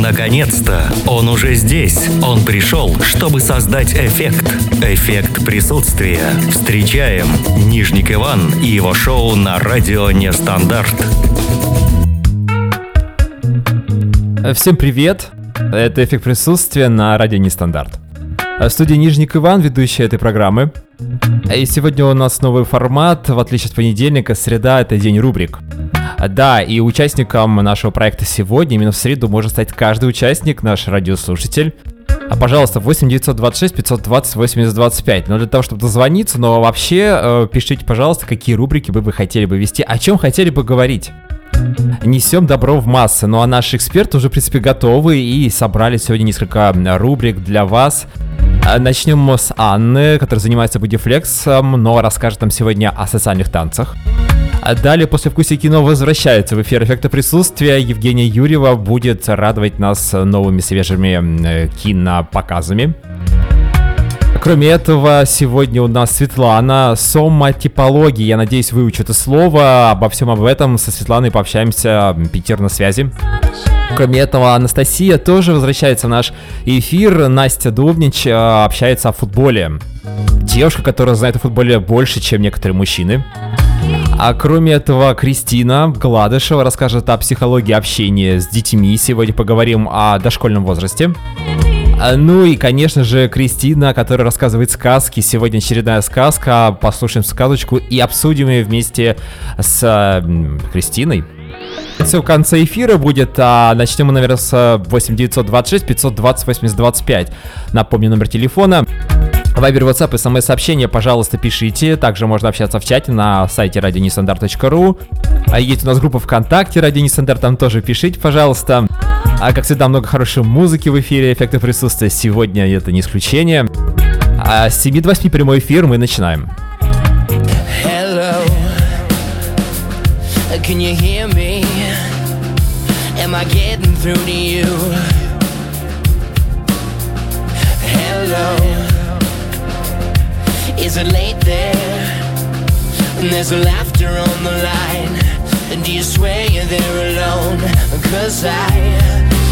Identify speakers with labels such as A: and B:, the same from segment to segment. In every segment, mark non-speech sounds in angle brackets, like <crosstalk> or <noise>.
A: Наконец-то! Он уже здесь. Он пришел, чтобы создать эффект. Эффект присутствия. Встречаем Нижник Иван и его шоу на радио Нестандарт.
B: Всем привет! Это «Эффект присутствия» на радио Нестандарт. В студии Нижник Иван, ведущий этой программы. И сегодня у нас новый формат, в отличие от понедельника, среда — это день рубрик. Да, и участником нашего проекта сегодня, именно в среду, может стать каждый участник, наш радиослушатель. А, пожалуйста, 8 926 520 80 25. Но для того, чтобы дозвониться, но вообще э, пишите, пожалуйста, какие рубрики вы бы хотели бы вести, о чем хотели бы говорить. Несем добро в массы. Ну а наши эксперты уже, в принципе, готовы и собрали сегодня несколько рубрик для вас. А, начнем с Анны, которая занимается бодифлексом, но расскажет нам сегодня о социальных танцах. А далее, после вкуса кино, возвращается в эфир эффекта присутствия. Евгения Юрьева будет радовать нас новыми свежими кинопоказами. Кроме этого, сегодня у нас Светлана, соматипология. Я надеюсь, выучу это слово. Обо всем об этом со Светланой пообщаемся. Питер на связи. Кроме этого, Анастасия тоже возвращается в наш эфир. Настя Дубнич э, общается о футболе. Девушка, которая знает о футболе больше, чем некоторые мужчины. А кроме этого, Кристина Гладышева расскажет о психологии общения с детьми. Сегодня поговорим о дошкольном возрасте. А, ну и, конечно же, Кристина, которая рассказывает сказки. Сегодня очередная сказка. Послушаем сказочку и обсудим ее вместе с э, Кристиной. Все в конце эфира будет, а начнем мы, наверное, с 8926 520 80 25. Напомню номер телефона. Вайбер, WhatsApp, смс-сообщения, пожалуйста, пишите. Также можно общаться в чате на сайте радионестандарт.ру. А есть у нас группа ВКонтакте Радио Нестандарт, там тоже пишите, пожалуйста. А как всегда, много хорошей музыки в эфире, эффекты присутствия. Сегодня это не исключение. А с 7 до 8 прямой эфир мы начинаем. Hello. Can you hear me? Am I getting through to you? Hello. Is it late there? And there's laughter on the line. And do you swear you're there alone? Cause I,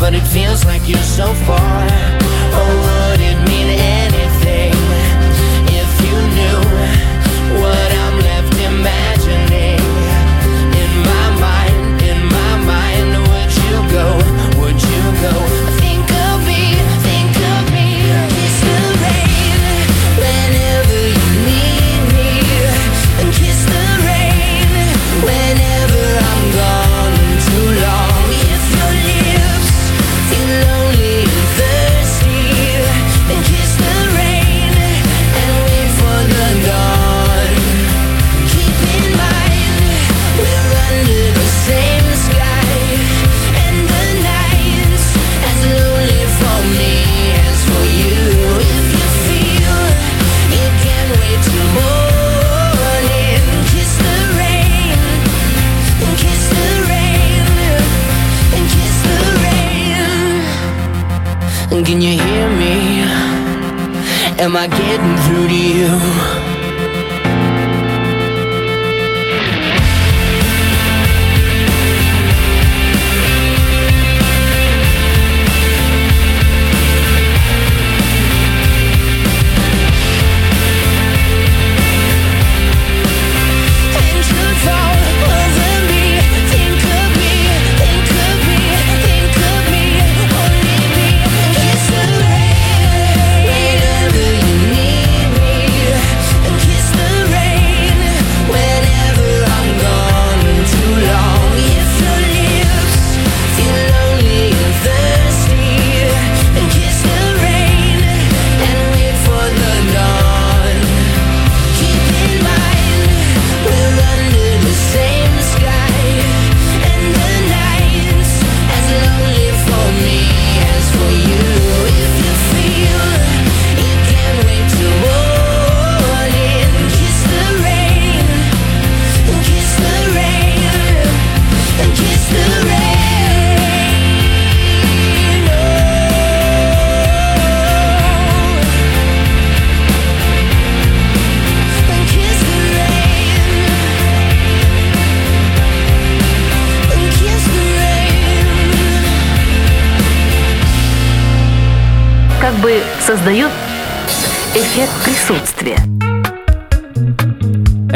B: but it feels like
C: you're so far.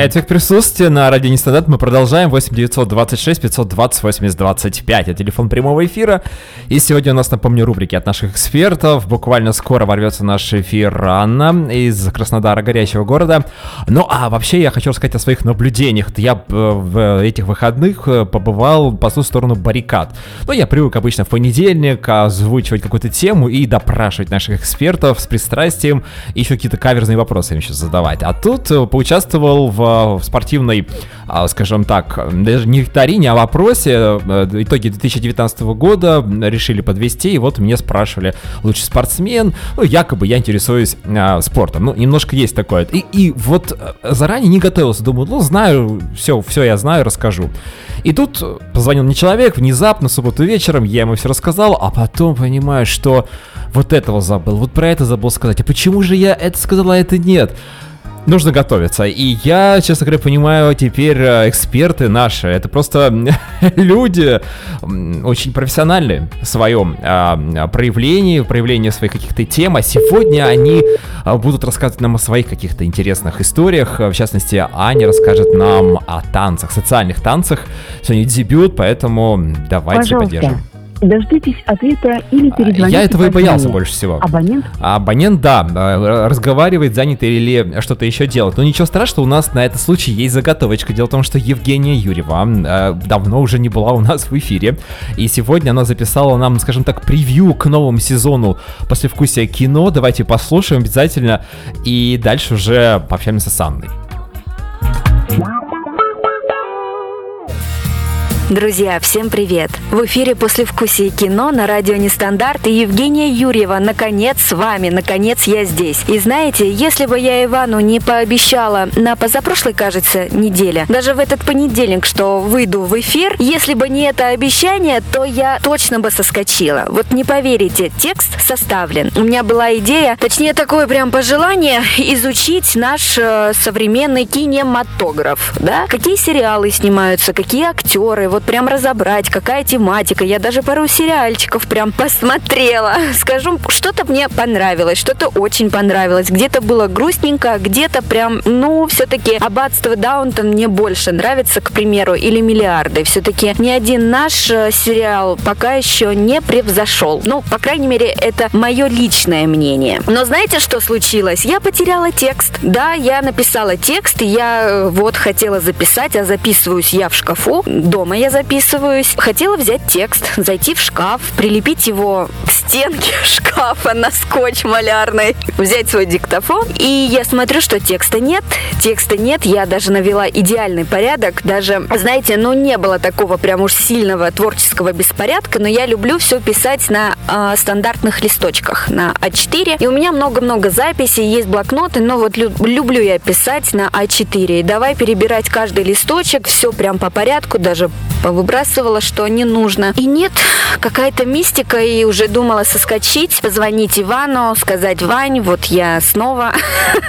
C: Эффект присутствия
D: на радио Нестандарт мы продолжаем. 8 926 520 80 25. Это телефон прямого эфира. И сегодня у нас, напомню, рубрики от наших экспертов. Буквально скоро ворвется наш эфир Анна из Краснодара, горячего города. Ну, а вообще я хочу рассказать о своих наблюдениях. Я э, в этих выходных э, побывал по ту сторону баррикад. Ну, я привык обычно в понедельник озвучивать какую-то тему и допрашивать наших экспертов с пристрастием, и еще какие-то каверзные вопросы им сейчас задавать. А тут э, поучаствовал в в спортивной, а, скажем так, даже не викторине, а вопросе э, итоги 2019 года решили подвести, и вот мне спрашивали, лучший спортсмен, ну, якобы я интересуюсь а, спортом, ну, немножко есть такое. И, и вот э, заранее не готовился, думаю, ну, знаю, все, все я знаю, расскажу. И тут позвонил мне человек внезапно, субботу вечером, я ему все рассказал, а потом понимаю, что вот этого забыл, вот про это забыл сказать. А почему же я это сказал, а это нет? Нужно готовиться. И я, честно говоря, понимаю теперь э, эксперты наши. Это просто <laughs> люди очень профессиональные в своем а, проявлении, в проявлении своих каких-то тем. А сегодня они а, будут рассказывать нам о своих каких-то интересных историях. В частности, Аня расскажет нам о танцах, социальных танцах. Сегодня дебют, поэтому давайте Пожалуйста. поддержим.
E: Дождитесь ответа или а, перезвоните
D: Я этого и боялся больше всего.
E: Абонент?
D: А абонент, да, э, разговаривает, занятый или что-то еще делает. Но ничего страшного, у нас на этот случай есть заготовочка. Дело в том, что Евгения Юрьева э, давно уже не была у нас в эфире. И сегодня она записала нам, скажем так, превью к новому сезону послевкусия кино. Давайте послушаем обязательно. И дальше уже пообщаемся с Анной.
F: Друзья, всем привет! В эфире «После вкусия кино» на радио «Нестандарт» и Евгения Юрьева. Наконец с вами, наконец я здесь. И знаете, если бы я Ивану не пообещала на позапрошлой, кажется, неделе, даже в этот понедельник, что выйду в эфир, если бы не это обещание, то я точно бы соскочила. Вот не поверите, текст составлен. У меня была идея, точнее такое прям пожелание, изучить наш э, современный кинематограф. Да? Какие сериалы снимаются, какие актеры, вот прям разобрать, какая тематика. Я даже пару сериальчиков прям посмотрела. Скажу, что-то мне понравилось, что-то очень понравилось. Где-то было грустненько, где-то прям, ну, все-таки Аббатство Даунтон мне больше нравится, к примеру, или Миллиарды. Все-таки ни один наш э, сериал пока еще не превзошел. Ну, по крайней мере, это мое личное мнение. Но знаете, что случилось? Я потеряла текст. Да, я написала текст, я э, вот хотела записать, а записываюсь я в шкафу. Дома я записываюсь. Хотела взять текст, зайти в шкаф, прилепить его к стенке <laughs> шкафа на скотч малярный, взять свой диктофон. И я смотрю, что текста нет, текста нет. Я даже навела идеальный порядок. Даже, знаете, ну не было такого прям уж сильного творческого беспорядка, но я люблю все писать на э, стандартных листочках, на А4. И у меня много-много записей, есть блокноты, но вот лю- люблю я писать на А4. И давай перебирать каждый листочек, все прям по порядку, даже повыбрасывала, что не нужно. И нет, какая-то мистика, и уже думала соскочить, позвонить Ивану, сказать, Вань, вот я снова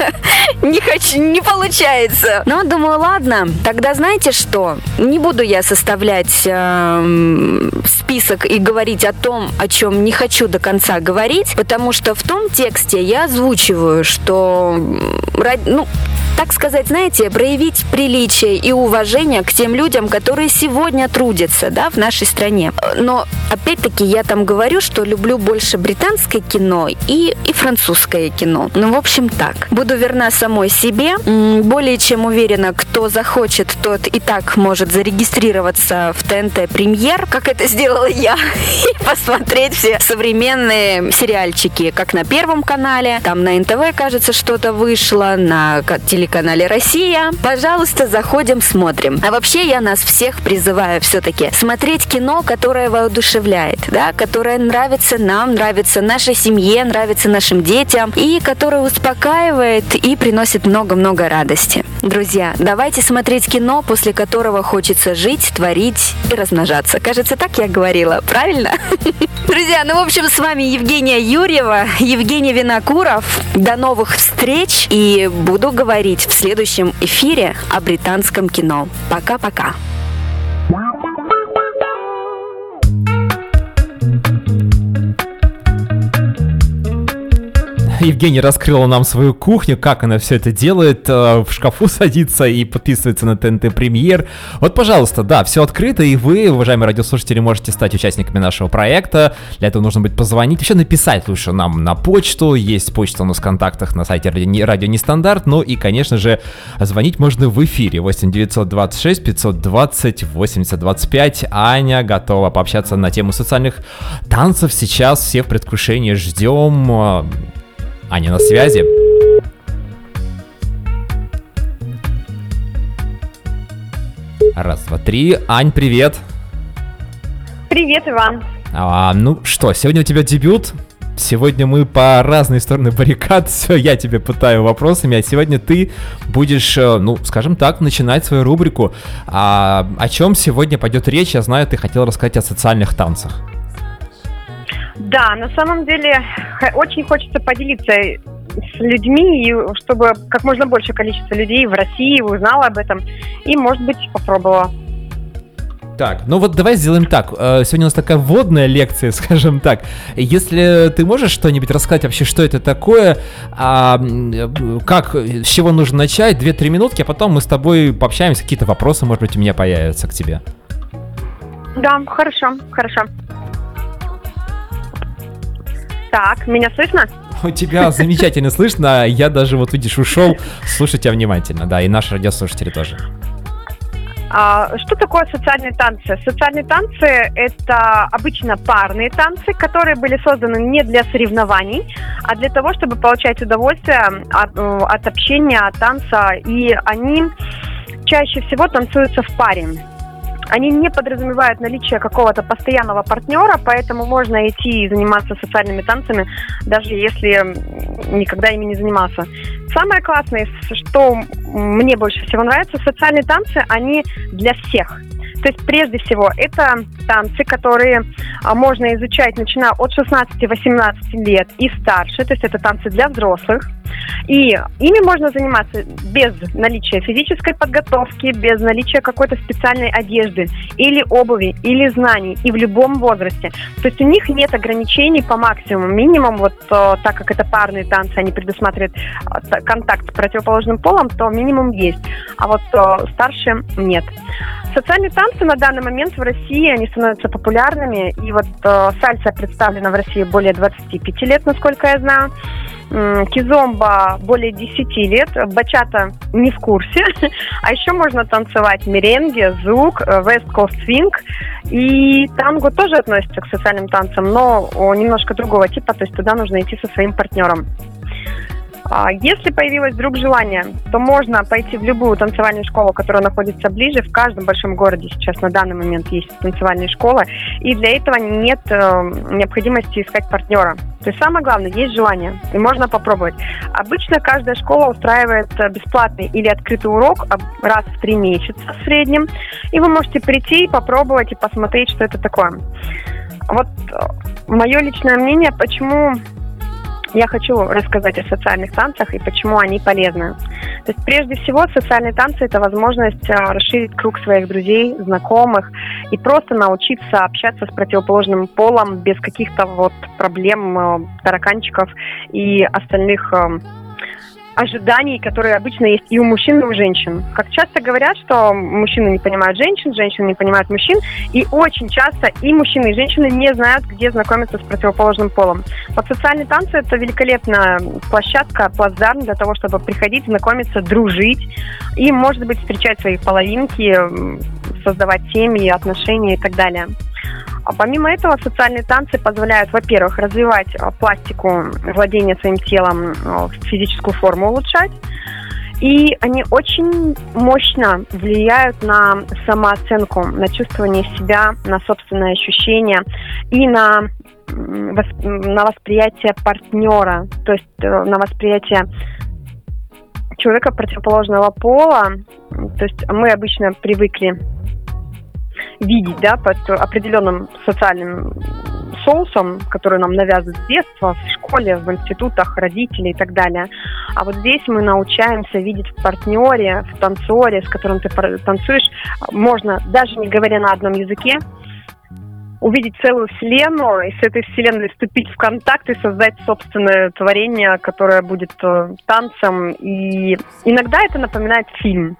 F: <laughs> не хочу, не получается. Но думаю, ладно, тогда знаете что? Не буду я составлять э, список и говорить о том, о чем не хочу до конца говорить, потому что в том тексте я озвучиваю, что, ну, так сказать, знаете, проявить приличие и уважение к тем людям, которые сегодня трудятся, да, в нашей стране. Но, опять-таки, я там говорю, что люблю больше британское кино и, и французское кино. Ну, в общем, так. Буду верна самой себе. Более чем уверена, кто захочет, тот и так может зарегистрироваться в ТНТ Премьер, как это сделала я, <laughs> и посмотреть все современные сериальчики, как на Первом канале, там на НТВ, кажется, что-то вышло, на телевизоре телеканале «Россия». Пожалуйста, заходим, смотрим. А вообще я нас всех призываю все-таки смотреть кино, которое воодушевляет, да, которое нравится нам, нравится нашей семье, нравится нашим детям и которое успокаивает и приносит много-много радости. Друзья, давайте смотреть кино, после которого хочется жить, творить и размножаться. Кажется, так я говорила, правильно? <laughs> Друзья, ну, в общем, с вами Евгения Юрьева, Евгений Винокуров. До новых встреч и буду говорить говорить в следующем эфире о британском кино. Пока-пока.
D: Евгения раскрыла нам свою кухню, как она все это делает, э, в шкафу <laughs> садится и подписывается на ТНТ Премьер. Вот, пожалуйста, да, все открыто, и вы, уважаемые радиослушатели, можете стать участниками нашего проекта. Для этого нужно будет позвонить, еще написать лучше нам на почту. Есть почта у нас в контактах на сайте Радио, Нестандарт. Ну и, конечно же, звонить можно в эфире 8 926 520 80 25. Аня готова пообщаться на тему социальных танцев. Сейчас все в предвкушении ждем. Аня на связи. Раз, два, три. Ань, привет.
G: Привет, Иван.
D: А, ну что, сегодня у тебя дебют. Сегодня мы по разные стороны баррикад, <laughs> все, я тебе пытаю вопросами, а сегодня ты будешь, э, ну, скажем так, начинать свою рубрику. А, о чем сегодня пойдет речь? Я знаю, ты хотел рассказать о социальных танцах.
G: Да, на самом деле очень хочется поделиться с людьми, и чтобы как можно больше количество людей в России узнало об этом и, может быть, попробовала.
D: Так, ну вот давай сделаем так. Э, сегодня у нас такая вводная лекция, <laughs> скажем так. Если ты можешь что-нибудь рассказать вообще, что это такое, а, как, с чего нужно начать, 2-3 минутки, а потом мы с тобой пообщаемся, какие-то вопросы, может быть, у меня появятся к тебе.
G: Да, хорошо, хорошо. Так, меня слышно?
D: У тебя замечательно слышно. Я даже, вот видишь, ушел. Слушай тебя внимательно, да, и наши радиослушатели тоже.
G: А, что такое социальные танцы? Социальные танцы – это обычно парные танцы, которые были созданы не для соревнований, а для того, чтобы получать удовольствие от, э, от общения, от танца. И они чаще всего танцуются в паре. Они не подразумевают наличие какого-то постоянного партнера, поэтому можно идти и заниматься социальными танцами, даже если никогда ими не занимался. Самое классное, что мне больше всего нравится, социальные танцы, они для всех. То есть, прежде всего, это танцы, которые а, можно изучать, начиная от 16-18 лет и старше. То есть, это танцы для взрослых. И ими можно заниматься без наличия физической подготовки, без наличия какой-то специальной одежды или обуви, или знаний, и в любом возрасте. То есть у них нет ограничений по максимуму. Минимум, вот э, так как это парные танцы, они предусматривают э, контакт с противоположным полом, то минимум есть. А вот э, старше нет. Социальные танцы на данный момент в России, они становятся популярными. И вот э, сальса представлена в России более 25 лет, насколько я знаю. Кизомба более 10 лет, бачата не в курсе. <laughs> А еще можно танцевать меренге, звук, э, West Coast Swing. И танго тоже относится к социальным танцам, но немножко другого типа, то есть туда нужно идти со своим партнером. А, если появилось вдруг желание, то можно пойти в любую танцевальную школу, которая находится ближе. В каждом большом городе сейчас на данный момент есть танцевальные школы. И для этого нет э, необходимости искать партнера. То есть самое главное, есть желание, и можно попробовать. Обычно каждая школа устраивает э, бесплатный или открытый урок раз в три месяца в среднем. И вы можете прийти и попробовать и посмотреть, что это такое. Вот э, мое личное мнение, почему я хочу рассказать о социальных танцах и почему они полезны. То есть прежде всего социальные танцы – это возможность а, расширить круг своих друзей, знакомых и просто научиться общаться с противоположным полом без каких-то вот проблем, а, тараканчиков и остальных ожиданий, которые обычно есть и у мужчин, и у женщин. Как часто говорят, что мужчины не понимают женщин, женщины не понимают мужчин, и очень часто и мужчины, и женщины не знают, где знакомиться с противоположным полом. Вот социальные танцы – это великолепная площадка, плацдарм для того, чтобы приходить, знакомиться, дружить и, может быть, встречать свои половинки, создавать семьи, отношения и так далее. А помимо этого, социальные танцы позволяют, во-первых, развивать а, пластику владения своим телом, а, физическую форму улучшать. И они очень мощно влияют на самооценку, на чувствование себя, на собственное ощущение и на, на восприятие партнера, то есть э, на восприятие человека противоположного пола. То есть мы обычно привыкли видеть, да, под определенным социальным соусом, который нам навязывают с детства, в школе, в институтах, родители и так далее. А вот здесь мы научаемся видеть в партнере, в танцоре, с которым ты танцуешь, можно, даже не говоря на одном языке, увидеть целую вселенную и с этой вселенной вступить в контакт и создать собственное творение, которое будет э, танцем. И иногда это напоминает фильм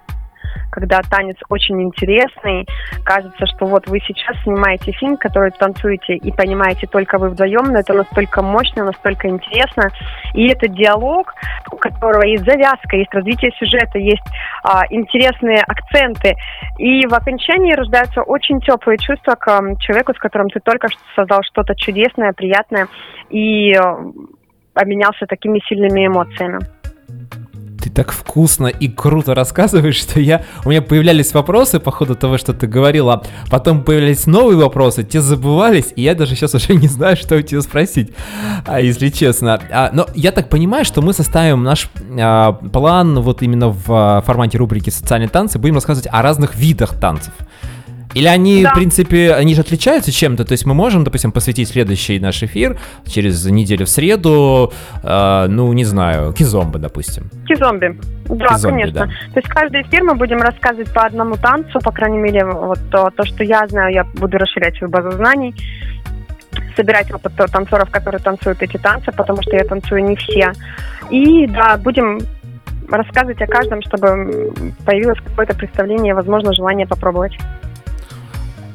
G: когда танец очень интересный. Кажется, что вот вы сейчас снимаете фильм, который танцуете и понимаете только вы вдвоем, но это настолько мощно, настолько интересно. И это диалог, у которого есть завязка, есть развитие сюжета, есть а, интересные акценты. И в окончании рождаются очень теплые чувства к человеку, с которым ты только что создал что-то чудесное, приятное и э, обменялся такими сильными эмоциями
D: так вкусно и круто рассказываешь, что я... У меня появлялись вопросы по ходу того, что ты говорила, потом появлялись новые вопросы, те забывались, и я даже сейчас уже не знаю, что у тебя спросить, а, если честно. А, но я так понимаю, что мы составим наш а, план вот именно в а, формате рубрики «Социальные танцы», будем рассказывать о разных видах танцев. Или они, да. в принципе, они же отличаются чем-то? То есть мы можем, допустим, посвятить следующий наш эфир через неделю в среду, э, ну, не знаю, кизомбы, допустим.
G: Кизомби. Да, Кизомби, конечно. Да. То есть каждый эфир мы будем рассказывать по одному танцу, по крайней мере, вот то, то что я знаю, я буду расширять свою базу знаний собирать опыт танцоров, которые танцуют эти танцы, потому что я танцую не все. И да, будем рассказывать о каждом, чтобы появилось какое-то представление, возможно, желание попробовать.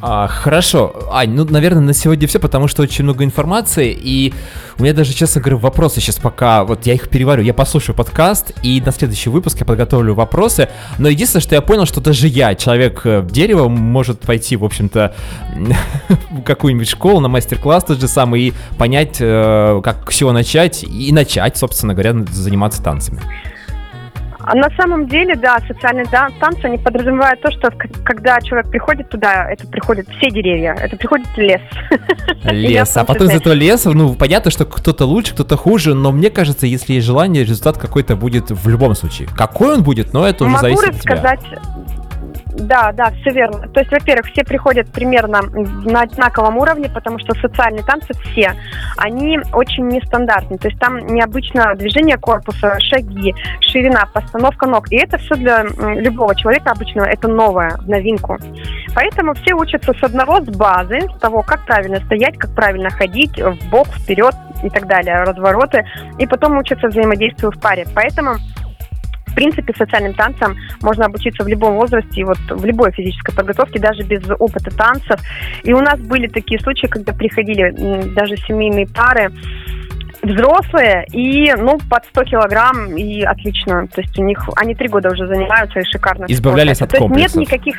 D: А, хорошо. Ань, ну, наверное, на сегодня все, потому что очень много информации, и у меня даже, честно говоря, вопросы сейчас пока, вот я их переварю, я послушаю подкаст, и на следующий выпуск я подготовлю вопросы, но единственное, что я понял, что даже я, человек э, дерева, может пойти, в общем-то, <laughs> в какую-нибудь школу, на мастер-класс тот же самый, и понять, э, как все начать, и начать, собственно говоря, заниматься танцами.
G: А на самом деле, да, социальные танцы, они подразумевают то, что когда человек приходит туда, это приходят все деревья, это приходит лес.
D: Лес, а потом из этого леса, ну, понятно, что кто-то лучше, кто-то хуже, но мне кажется, если есть желание, результат какой-то будет в любом случае. Какой он будет, но это уже
G: Могу
D: зависит от тебя.
G: сказать, да, да, все верно. То есть, во-первых, все приходят примерно на одинаковом уровне, потому что социальные танцы все, они очень нестандартные. То есть там необычно движение корпуса, шаги, ширина, постановка ног. И это все для любого человека обычного, это новое, новинку. Поэтому все учатся с одного, с базы, с того, как правильно стоять, как правильно ходить, в бок, вперед и так далее, развороты. И потом учатся взаимодействию в паре. Поэтому в принципе, социальным танцам можно обучиться в любом возрасте, вот в любой физической подготовке, даже без опыта танцев. И у нас были такие случаи, когда приходили даже семейные пары, взрослые и, ну, под 100 килограмм и отлично. То есть у них, они три года уже занимаются и шикарно.
D: Избавлялись от комплексов.
G: То есть нет никаких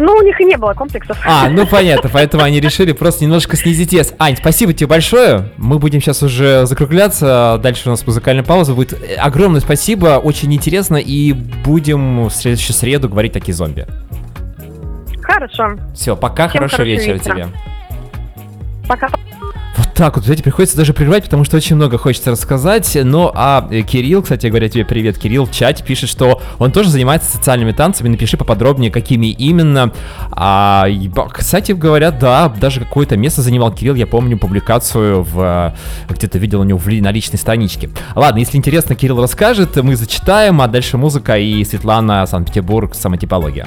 G: ну, у них и не было комплексов.
D: А, ну <laughs> понятно, поэтому они решили просто немножко снизить вес. Ань, спасибо тебе большое. Мы будем сейчас уже закругляться. Дальше у нас музыкальная пауза будет. Огромное спасибо, очень интересно. И будем в следующую среду говорить такие зомби.
G: Хорошо.
D: Все, пока, Всем хорошего вечера тебе.
G: Пока
D: так вот, знаете, приходится даже прервать, потому что очень много хочется рассказать. Ну, а э, Кирилл, кстати говоря, тебе привет, Кирилл, в чате пишет, что он тоже занимается социальными танцами. Напиши поподробнее, какими именно. А, кстати говоря, да, даже какое-то место занимал Кирилл. Я помню публикацию в... Где-то видел у него в, на личной страничке. Ладно, если интересно, Кирилл расскажет, мы зачитаем, а дальше музыка и Светлана, Санкт-Петербург, самотипология.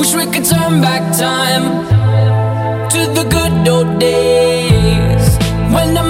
D: Wish we could turn back time to the good old days. When the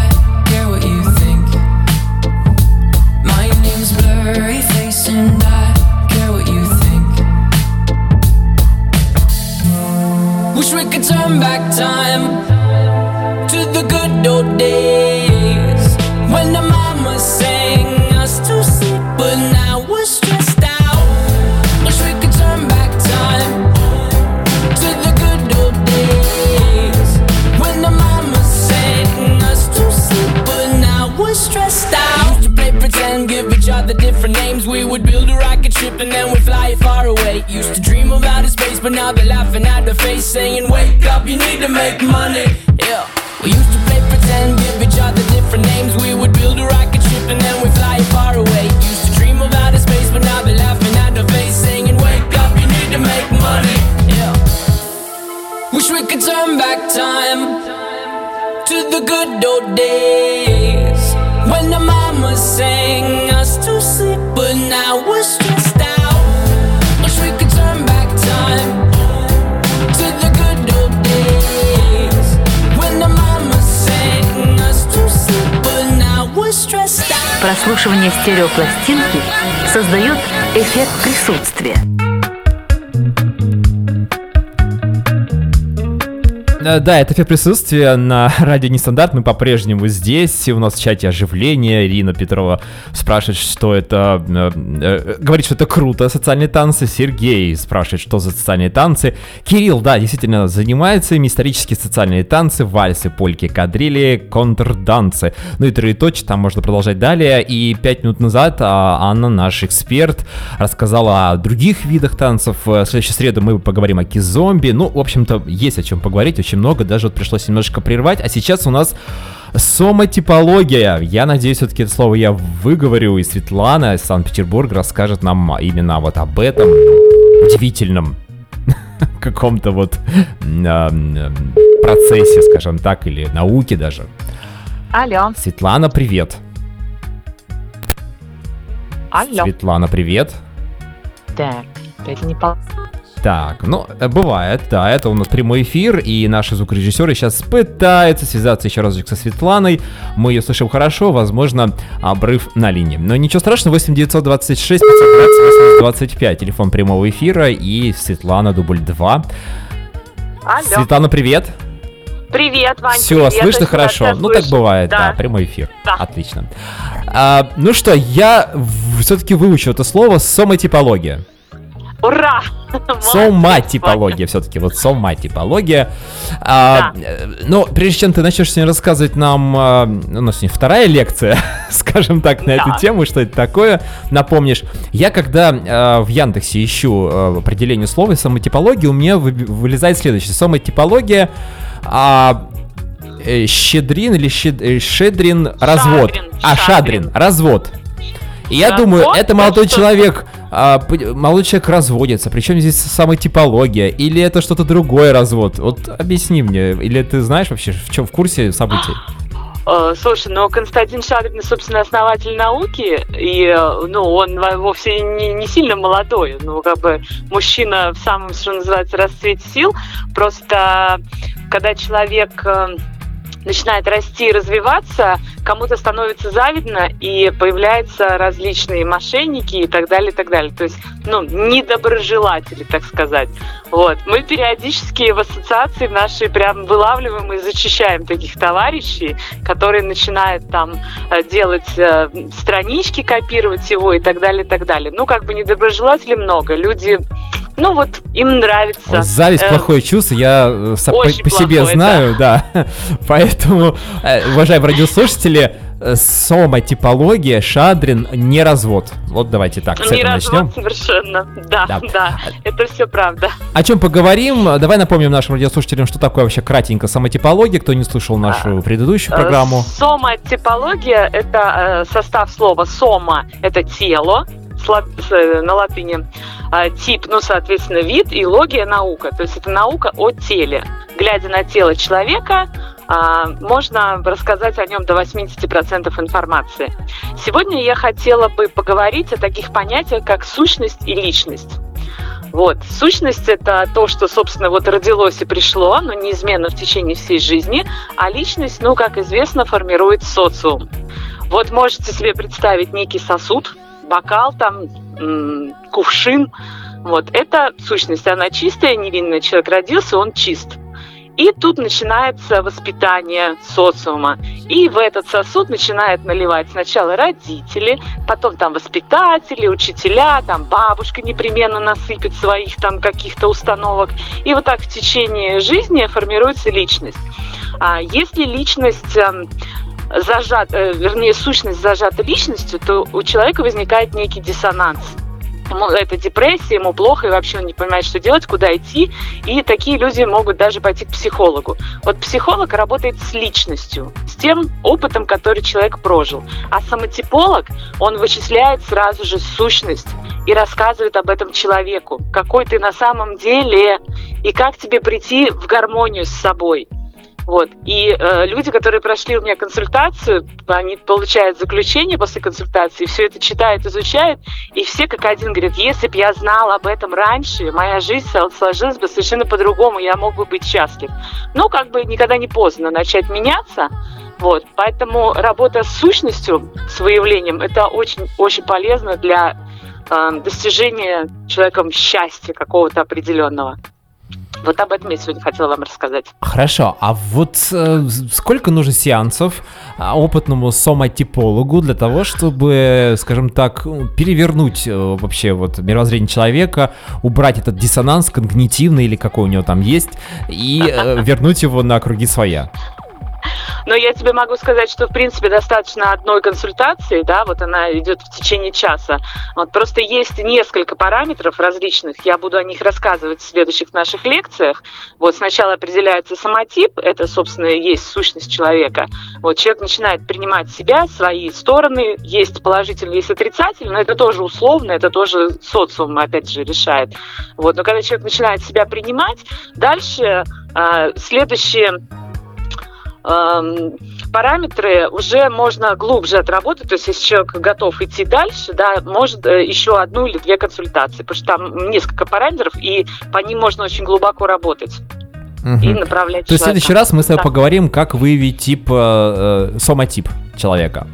H: Wish we could turn back time to the good old days when the mama sang us to sleep, but now we're stressed out. Wish we could turn back time to the good old days when the mama sang us to sleep, but now we're stressed out. Used to play pretend, give each other different a ship and then we'd fly it far away. Used to dream of outer space, but now they're laughing at the face, saying, Wake up, you need to make money. Yeah. We used to play pretend, give each other different names. We would build a rocket ship and then we fly it far away. Used to dream of outer space, but now they're laughing at the face, saying, Wake up, you need to make money. Yeah. Wish we could turn back time to the good old days when the mama sang us to sleep, but now we're
C: Прослушивание стереопластинки создает эффект присутствия.
D: Да, это эффект присутствия на <laughs> радио Нестандарт. Мы по-прежнему здесь. У нас в чате оживление. Ирина Петрова спрашивает, что это... э, э, говорит, что это круто, социальные танцы. Сергей спрашивает, что за социальные танцы. Кирилл, да, действительно занимается ими. Исторические социальные танцы, вальсы, польки, кадрили, контрданцы. Ну и троеточие, там можно продолжать далее. И пять минут назад а, Анна, наш эксперт, рассказала о других видах танцев. В следующую среду мы поговорим о кизомби. Ну, в общем-то, есть о чем поговорить, очень много. Даже вот пришлось немножко прервать. А сейчас у нас Сомотипология. Я надеюсь, все-таки это слово я выговорю, и Светлана из Санкт-Петербурга расскажет нам именно вот об этом удивительном <laughs> каком-то вот м, процессе, скажем так, или науке даже.
I: Алло,
D: Светлана, привет.
I: алло.
D: Светлана, привет.
I: Так, это не пол...
D: Так, ну, э, бывает, да, это у нас прямой эфир, и наши звукорежиссеры сейчас пытаются связаться еще разочек со Светланой. Мы ее слышим хорошо, возможно, обрыв на линии. Но ничего страшного, 8 926 520 8025, телефон прямого эфира, и Светлана, дубль 2.
I: Алло.
D: Светлана, привет.
I: Привет, Вань.
D: Все,
I: привет,
D: слышно хорошо. Ну, так бывает, да,
I: Да.
D: прямой эфир.
I: Да.
D: Отлично. А, ну что, я все-таки выучил это слово сомотипология.
I: Ура! <laughs>
D: Соматипология все-таки, вот соматипология. А, э, ну, прежде чем ты начнешь сегодня рассказывать нам, а, у нас сегодня вторая лекция, <laughs> скажем так, на эту
I: Да.
D: тему, что это такое, напомнишь. Я когда а, в Яндексе ищу а, определение слова самотипология, у меня вы- вылезает следующее. Самотипология а, э, щедрин или щед- э, шедрин развод.
I: Шадрин,
D: А,
I: шадрин.
D: шадрин, развод. Я думаю, это молодой человек, а, молодой человек разводится. Причем здесь самая типология? Или это что-то другое развод? Вот объясни мне. Или ты знаешь вообще, в чем в курсе событий?
I: Э, Слушай, ну Константин Шадрин, собственно, основатель науки, и ну, он во- вовсе не, не сильно молодой, ну, как бы мужчина в самом, что называется, расцвете сил. Просто когда человек э, начинает расти и развиваться, кому-то становится завидно, и появляются различные мошенники и так далее, и так далее. То есть, ну, недоброжелатели, так сказать. Вот. Мы периодически в ассоциации нашей прям вылавливаем и зачищаем таких товарищей, которые начинают там э, делать э, странички, копировать его и так далее, и так далее. Ну, как бы недоброжелателей много. Люди, ну вот, им нравится.
D: Зависть
I: Э,
D: плохое чувство, я э, по, по себе
I: плохое,
D: знаю, да. <laughs> Поэтому, э, уважаемые радиослушатели, э, сомотипология, шадрин, не развод. Вот давайте так, с
I: Не
D: этого
I: развод
D: начнем.
I: совершенно. Да,
D: Да.
I: да, это все правда.
D: О чем поговорим? Давай напомним нашим радиослушателям, что такое вообще кратенько самотипология, кто не слушал нашу предыдущую программу.
I: Э, Сома-типология – это состав слова «сома» – это тело, э, на латыни. А тип, ну, соответственно, вид, и логия – наука. То есть это наука о теле. Глядя на тело человека, а, можно рассказать о нем до 80% информации. Сегодня я хотела бы поговорить о таких понятиях, как сущность и личность. Вот. Сущность – это то, что, собственно, вот родилось и пришло, но неизменно в течение всей жизни, а личность, ну, как известно, формирует социум. Вот можете себе представить некий сосуд, бокал, там, кувшин. Вот. Это сущность, она чистая, невинная. Человек родился, он чист. И тут начинается воспитание социума. И в этот сосуд начинают наливать сначала родители, потом там воспитатели, учителя, там бабушка непременно насыпет своих там каких-то установок. И вот так в течение жизни формируется личность. А если личность эм, зажат, э, вернее, сущность зажата личностью, то у человека возникает некий диссонанс ему это депрессия, ему плохо, и вообще он не понимает, что делать, куда идти. И такие люди могут даже пойти к психологу. Вот психолог работает с личностью, с тем опытом, который человек прожил. А самотиполог, он вычисляет сразу же сущность и рассказывает об этом человеку, какой ты на самом деле, и как тебе прийти в гармонию с собой. Вот. И э, люди, которые прошли у меня консультацию, они получают заключение после консультации, все это читают, изучают, и все как один говорят, если бы я знал об этом раньше, моя жизнь сложилась бы совершенно по-другому, я мог бы быть счастлив. Ну, как бы никогда не поздно начать меняться, вот. Поэтому работа с сущностью, с выявлением, это очень-очень полезно для э, достижения человеком счастья какого-то определенного. Вот об этом я сегодня хотела вам рассказать.
D: Хорошо, а вот э, сколько нужно сеансов а, опытному соматипологу для того, чтобы, скажем так, перевернуть э, вообще вот мировоззрение человека, убрать этот диссонанс когнитивный или какой у него там есть, и э, <laughs> вернуть его на круги своя?
I: Но я тебе могу сказать, что, в принципе, достаточно одной консультации, да, вот она идет в течение часа. Вот просто есть несколько параметров различных, я буду о них рассказывать в следующих наших лекциях. Вот сначала определяется самотип, это, собственно, есть сущность человека. Вот человек начинает принимать себя, свои стороны, есть положительный, есть отрицательный, но это тоже условно, это тоже социум, опять же, решает. Вот, но когда человек начинает себя принимать, дальше э, следующее параметры уже можно глубже отработать, то есть если человек готов идти дальше, да, может э, еще одну или две консультации, потому что там несколько параметров, и по ним можно очень глубоко работать.
D: Угу. И направлять То есть в следующий раз мы с тобой да. поговорим, как выявить тип, э, э, соматип человека.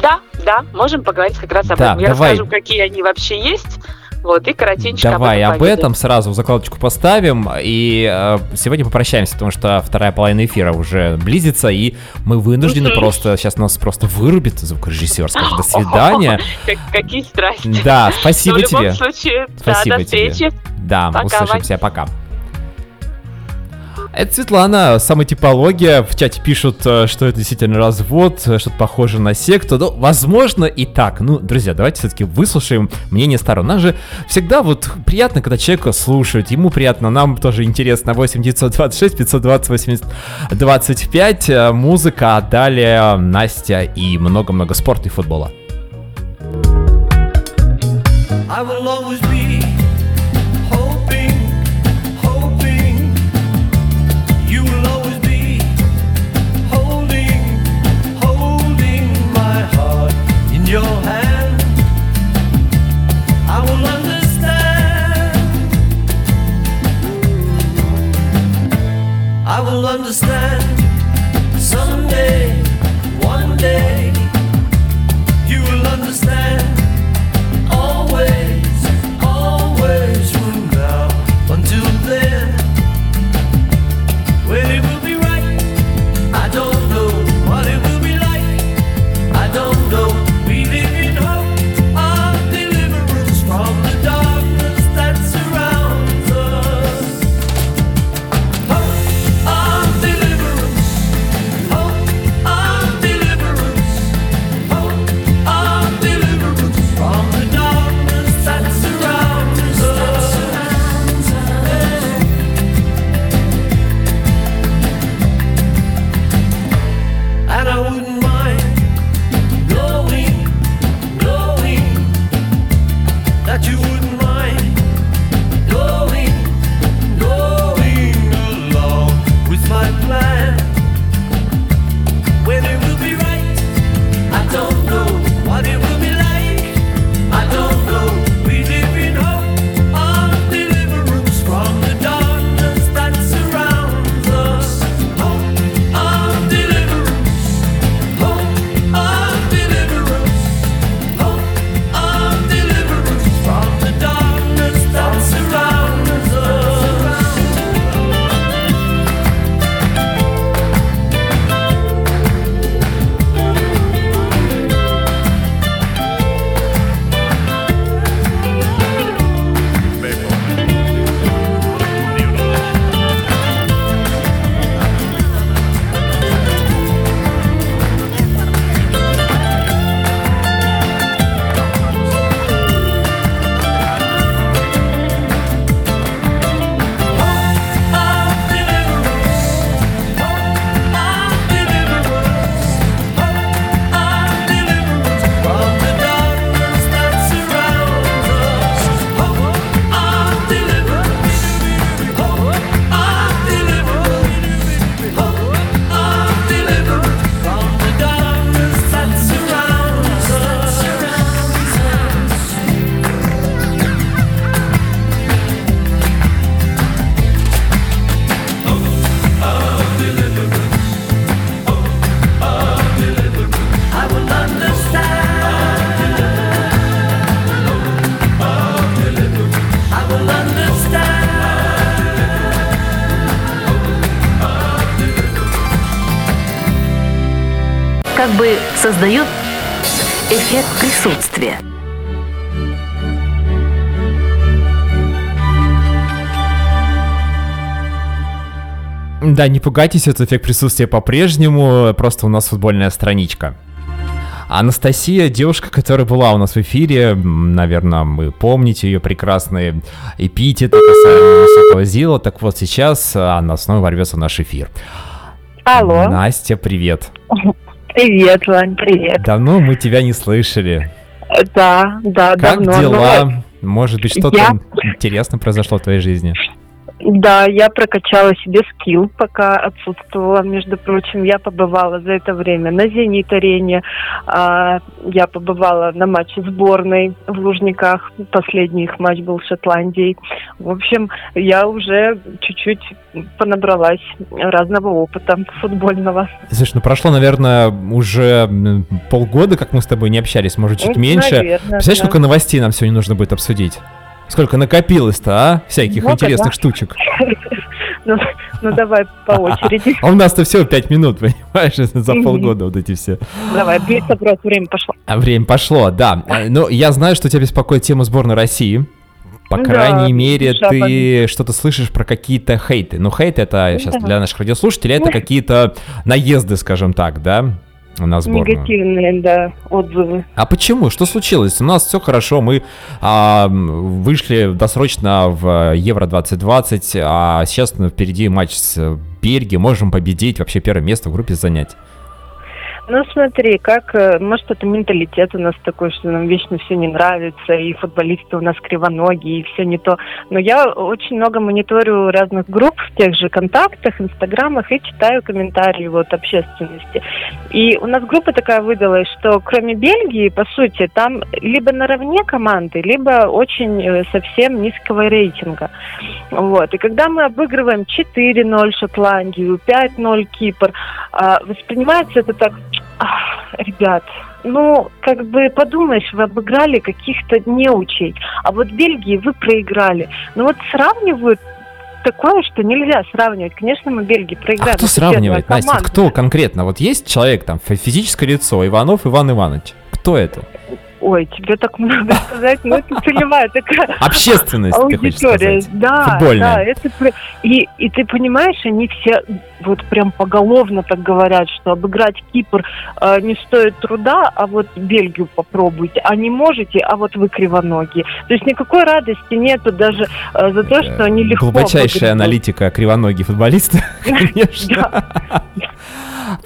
I: Да, да, можем поговорить как раз об да, этом. Я давай. расскажу, какие они вообще есть. Вот, и коротенько
D: Давай об этом, об этом сразу закладочку поставим. И э, сегодня попрощаемся, потому что вторая половина эфира уже близится, и мы вынуждены просто... Сейчас нас просто вырубит звукорежиссер, скажет до свидания. <laughs>
I: Какие страсти.
D: Да, спасибо тебе. В
I: любом случае, спасибо
D: до встречи. Да, услышимся, пока. Это Светлана, самотипология. В чате пишут, э, что это действительно развод, э, что-то похоже на секту. Ну, возможно и так. Ну, друзья, давайте все-таки выслушаем мнение сторон. Нам же всегда вот приятно, когда человека слушают. Ему приятно, нам тоже интересно. 8 926 520 80 25. Музыка, а далее Настя и много-много спорта и футбола. I will always
C: бы создают эффект присутствия.
D: Да, не пугайтесь, этот эффект присутствия по-прежнему, просто у нас футбольная страничка. Анастасия, девушка, которая была у нас в эфире, наверное, вы помните ее прекрасные эпитеты касаемо высокого Зила. Так вот, сейчас она снова ворвется в наш эфир.
J: Алло.
D: Настя, привет. <laughs>
J: Привет, Вань, привет.
D: Давно мы тебя не слышали.
J: Да, да,
D: как
J: давно.
D: дела?
J: Ну,
D: Может быть, что-то
J: Я-
D: интересное произошло в твоей жизни?
J: Да, я прокачала себе скилл, пока отсутствовала. Между прочим, я побывала за это время на «Зенит-арене», а, я побывала на матче сборной в Лужниках. Последний их матч был с Шотландией. В общем, я уже чуть-чуть понабралась разного опыта футбольного.
D: Слушай, ну прошло, наверное, уже полгода, как мы с тобой не общались, может, чуть
J: Ну,
D: меньше.
J: наверное,
D: Представляешь,
J: да.
D: сколько новостей нам сегодня нужно будет обсудить? Сколько накопилось-то, а? Всяких
J: Много,
D: интересных
J: да.
D: штучек. <laughs>
J: Ну, ну, давай по <laughs> очереди.
D: А у нас-то всего 5 минут, <laughs> понимаешь, за полгода вот эти все.
J: Давай, блиц опрос, время пошло.
D: А время пошло, да. Э, Но я знаю, что тебя беспокоит тема сборной России. По
J: Да,
D: крайней мере, ты что-то слышишь про какие-то хейты. Ну, хейт это сейчас для наших радиослушателей, это
J: Ну.
D: какие-то наезды, скажем так, да, на сборную.
J: Негативные, да, отзывы.
D: А почему? Что случилось? У нас все хорошо, мы а, вышли досрочно в Евро 2020, а сейчас ну, впереди матч с Бельгией, можем победить, вообще первое место в группе занять.
J: Ну смотри, как, э, может это менталитет у нас такой, что нам вечно все не нравится, и футболисты у нас кривоногие, и все не то. Но я очень много мониторю разных групп в тех же контактах, инстаграмах и читаю комментарии вот общественности. И у нас группа такая выдалась, что кроме Бельгии, по сути, там либо наравне команды, либо очень э, совсем низкого рейтинга. Вот. И когда мы обыгрываем 4-0 Шотландию, 5-0 Кипр, а, воспринимается это так, «Ах, ребят, ну, как бы подумаешь, вы обыграли каких-то неучей, а вот Бельгии вы проиграли. Ну вот сравнивают такое, что нельзя сравнивать. Конечно, мы Бельгии
D: А
J: проиграли.
D: кто
J: это
D: сравнивает, Настя? Кто конкретно? Вот есть человек там, фи- физическое лицо, Иванов Иван Иванович. Кто это?
J: Ой, тебе так много <laughs> сказать, но это целевая такая
D: Общественность,
J: аудитория. Да,
D: Футбольная.
J: да, это и, и ты понимаешь, они все вот прям поголовно так говорят, что обыграть Кипр э, не стоит труда, а вот Бельгию попробуйте, а не можете, а вот вы кривоногие. То есть никакой радости нету даже э, за то, что они легко
D: Глубочайшая аналитика кривоногие футболисты, <laughs> <laughs> конечно.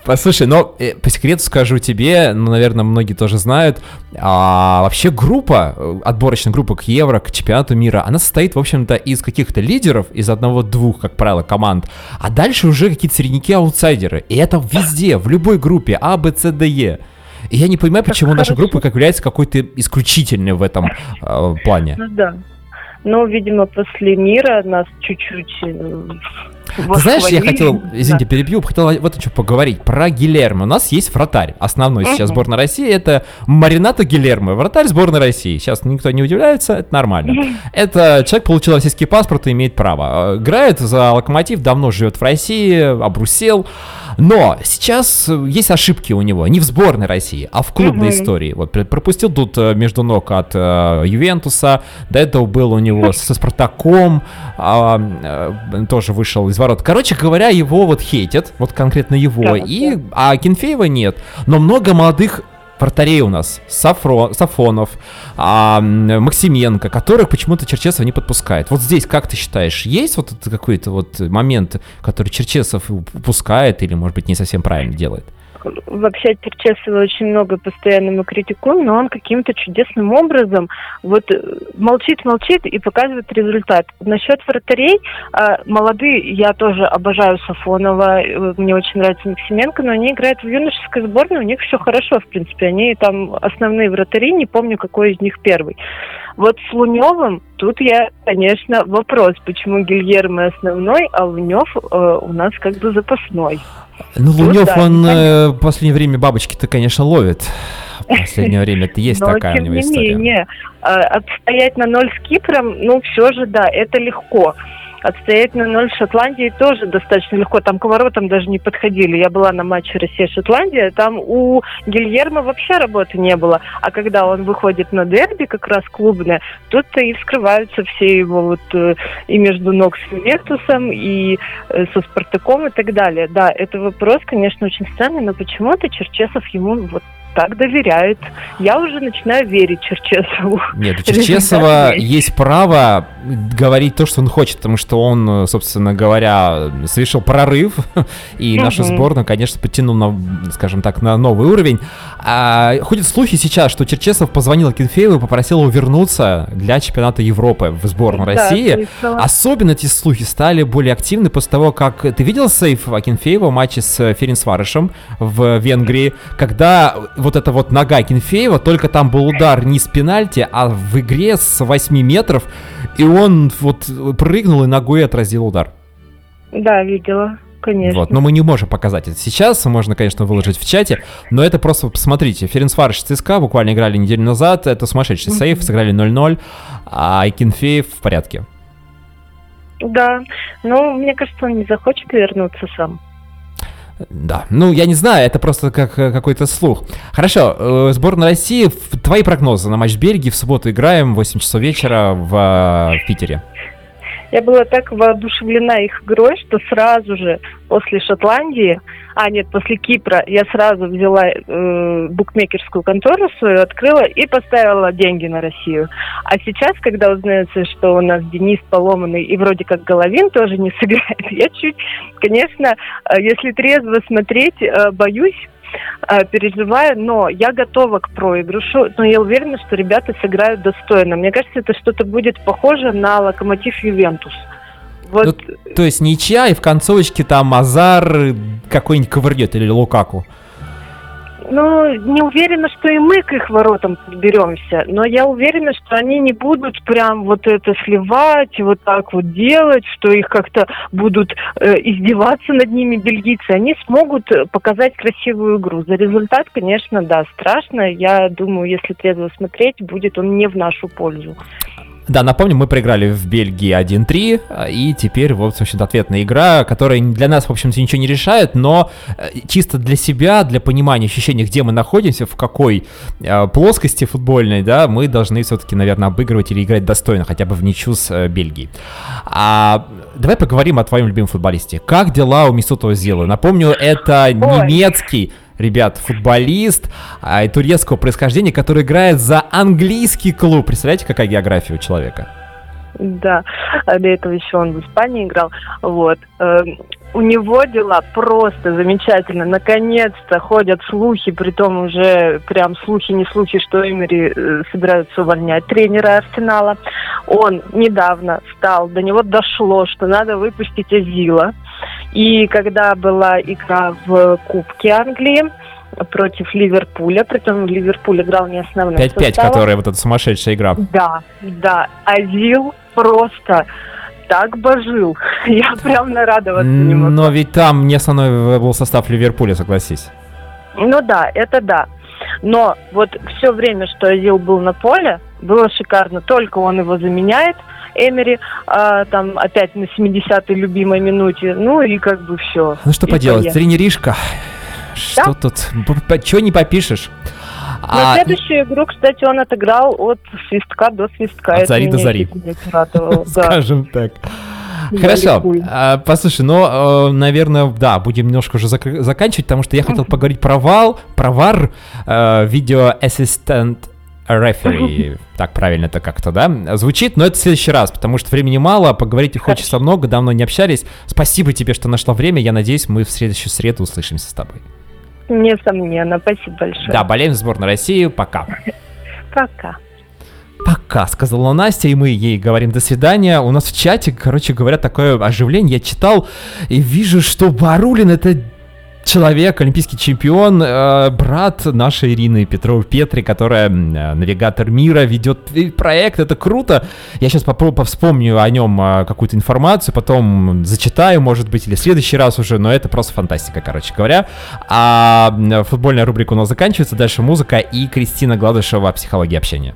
D: Послушай, но э, по секрету скажу тебе, ну, наверное, многие тоже знают, а, вообще группа, э, отборочная группа к Евро, к чемпионату мира, она состоит, в общем-то, из каких-то лидеров, из одного-двух, как правило, команд, а дальше уже какие-то средники-аутсайдеры. И это везде, в любой группе, А, Б, С, Д, Е. И я не понимаю, почему наша группа как является какой-то исключительной в этом э, плане.
J: Ну да. Ну, видимо, после мира нас чуть-чуть
D: Ты знаешь, я хотел, извините,
J: Да.
D: перебью, хотел вот о чем поговорить. Про Гилермо. У нас есть вратарь. Основной сейчас сборной России это Маринато Гилермо, вратарь сборной России. Сейчас никто не удивляется, это нормально. Это человек получил российский паспорт и имеет право. Э, Играет за Локомотив, давно живет в России, обрусел. Но сейчас э, есть ошибки у него, не в сборной России, а в клубной
J: Мгм.
D: истории. Вот пр- пропустил тут э, между ног от э, Ювентуса, до этого был у него со Спартаком, а, э, тоже вышел из ворот. Короче говоря, его вот хейтят, вот конкретно его,
J: Да,
D: и, а Кенфеева нет. Но много молодых вратарей у нас, Сафро, Сафонов, а, Максименко, которых почему-то Черчесов не подпускает. Вот здесь, как ты считаешь, есть вот какой-то вот момент, который Черчесов упускает или, может быть, не совсем правильно делает?
J: Вообще Черчесова очень много постоянно мы критикуем, но он каким-то чудесным образом вот молчит-молчит и показывает результат. Насчет вратарей, а, молодые, я тоже обожаю Сафонова, э, мне очень нравится Максименко, но они играют в юношеской сборной, у них все хорошо, в принципе, они там основные вратари, не помню, какой из них первый. Вот с Луневым тут я, конечно, вопрос, почему Гильермо основной, а Лунев э, у нас как бы запасной.
D: Ну,
J: Ну
D: Лунев,
J: да,
D: он э, в последнее время бабочки-то, конечно, ловит. В <laughs> последнее время это есть такая у
J: тем
D: него
J: не
D: история.
J: менее, э, отстоять на ноль с Кипром, ну, все же, да, это легко. Отстоять на ноль Шотландии тоже достаточно легко. Там к воротам даже не подходили. Я была на матче Россия-Шотландия, там у Гильермо вообще работы не было. А когда он выходит на дерби, как раз клубное, тут-то и вскрываются все его вот э, и между ног с Ювентусом, и э, со Спартаком и так далее. Да, это вопрос, конечно, очень странный, но почему-то Черчесов ему вот так доверяет. Я уже начинаю верить Черчесову.
D: Нет, у <laughs> Черчесова есть право говорить то, что он хочет, потому что он, собственно говоря, совершил прорыв, <laughs> и
J: Мгм.
D: нашу сборную, конечно, подтянул на, скажем так, на новый уровень. А, ходят слухи сейчас, что Черчесов позвонил Акинфееву и попросил его вернуться для чемпионата Европы в сборную
J: Да,
D: России.
J: слышала.
D: Особенно эти слухи стали более активны после того, как ты видел сейф Акинфеева в матче с Ференсварышем в Венгрии, когда вот эта вот нога Акинфеева, только там был удар не с пенальти, а в игре с 8 метров, и он вот прыгнул и ногой отразил удар.
J: Да, видела, конечно.
D: Вот, но мы не можем показать это сейчас, можно, конечно, выложить в чате, но это просто, посмотрите, Ференсварыш ЦСКА буквально играли неделю назад, это сумасшедший сейф, сыграли 0-0, а Акинфеев в порядке.
J: Да, но мне кажется, он не захочет вернуться сам.
D: Да, ну я не знаю, это просто как э, какой-то слух. Хорошо, э, сборная России, твои прогнозы на матч Бельгии в субботу играем в 8 часов вечера в, э, в Питере.
J: Я была так воодушевлена их игрой, что сразу же после Шотландии, а нет, после Кипра, я сразу взяла э, букмекерскую контору свою, открыла и поставила деньги на Россию. А сейчас, когда узнается, что у нас Денис поломанный и вроде как Головин тоже не сыграет, <laughs> я чуть, конечно, э, если трезво смотреть, э, боюсь, э, переживаю, но я готова к проигрышу, но я уверена, что ребята сыграют достойно. Мне кажется, это что-то будет похоже на локомотив Ювентус. Вот,
D: Ну, то есть ничья, и в концовочке там Азар э, какой-нибудь ковырнет или Лукаку.
J: Ну, не уверена, что и мы к их воротам подберемся, но я уверена, что они не будут прям вот это сливать, вот так вот делать, что их как-то будут э, издеваться над ними бельгийцы. Они смогут показать красивую игру. За результат, конечно, да, страшно. Я думаю, если трезво смотреть, будет он не в нашу пользу.
D: Да, напомню, мы проиграли в Бельгии 1-3, а, и теперь вот, в общем-то, ответная игра, которая для нас, в общем-то, ничего не решает, но э, чисто для себя, для понимания ощущения, где мы находимся, в какой э, плоскости футбольной, да, мы должны все-таки, наверное, обыгрывать или играть достойно, хотя бы в ничью с э, Бельгией. А давай поговорим о твоем любимом футболисте. Как дела у Мисуто Зилы? Напомню, это немецкий ребят, футболист а, и турецкого происхождения, который играет за английский клуб. Представляете, какая география у человека?
J: Да, а до этого еще он в Испании играл. Вот. Эм, У него дела просто замечательно. Наконец-то ходят слухи, притом уже прям слухи, не слухи, что Эмери э, собираются увольнять тренера Арсенала. Он недавно стал, до него дошло, что надо выпустить Азила. И когда была игра в Кубке Англии против Ливерпуля, притом Ливерпуль играл не основным
D: 5-5,
J: составом.
D: которая вот эта сумасшедшая игра.
J: Да, да. Азил просто так божил. <laughs> Я прям нарадоваться не могу.
D: Но ведь там не основной был состав Ливерпуля, согласись.
J: Ну да, это да. Но вот все время, что Азил был на поле, было шикарно. Только он его заменяет, Эмери, а, там опять на 70-й любимой минуте. Ну и как бы все.
D: Ну что поделать, тренеришка. Что тут? Чего не попишешь?
J: Но
D: А,
J: следующую игру, кстати, он отыграл от свистка до свистка.
D: От зари до зари. <laughs>
J: да.
D: Скажем так. Хорошо, а, послушай, ну, э, наверное, да, будем немножко уже зак- заканчивать, потому что я хотел <laughs> поговорить про вал, про вар, э, видео assistant referee, так правильно это как-то, да, звучит, но это в следующий раз, потому что времени мало, поговорить хочется много, давно не общались. Спасибо тебе, что нашла время, я надеюсь, мы в следующую среду услышимся с тобой.
J: Несомненно. Спасибо большое.
D: Да, болеем за сборную России, пока. <laughs>
J: Пока.
D: Пока, сказала Настя, и мы ей говорим до свидания. У нас в чате, короче говоря, такое оживление. Я читал и вижу, что Барулин это человек, олимпийский чемпион, э, брат нашей Ирины Петровой Петри, которая э, навигатор мира, ведет проект, это круто. Я сейчас попробую вспомню о нем э, какую-то информацию, потом зачитаю, может быть, или в следующий раз уже, но это просто фантастика, короче говоря. А футбольная рубрика у нас заканчивается, дальше музыка и Кристина Гладышева «Психология общения».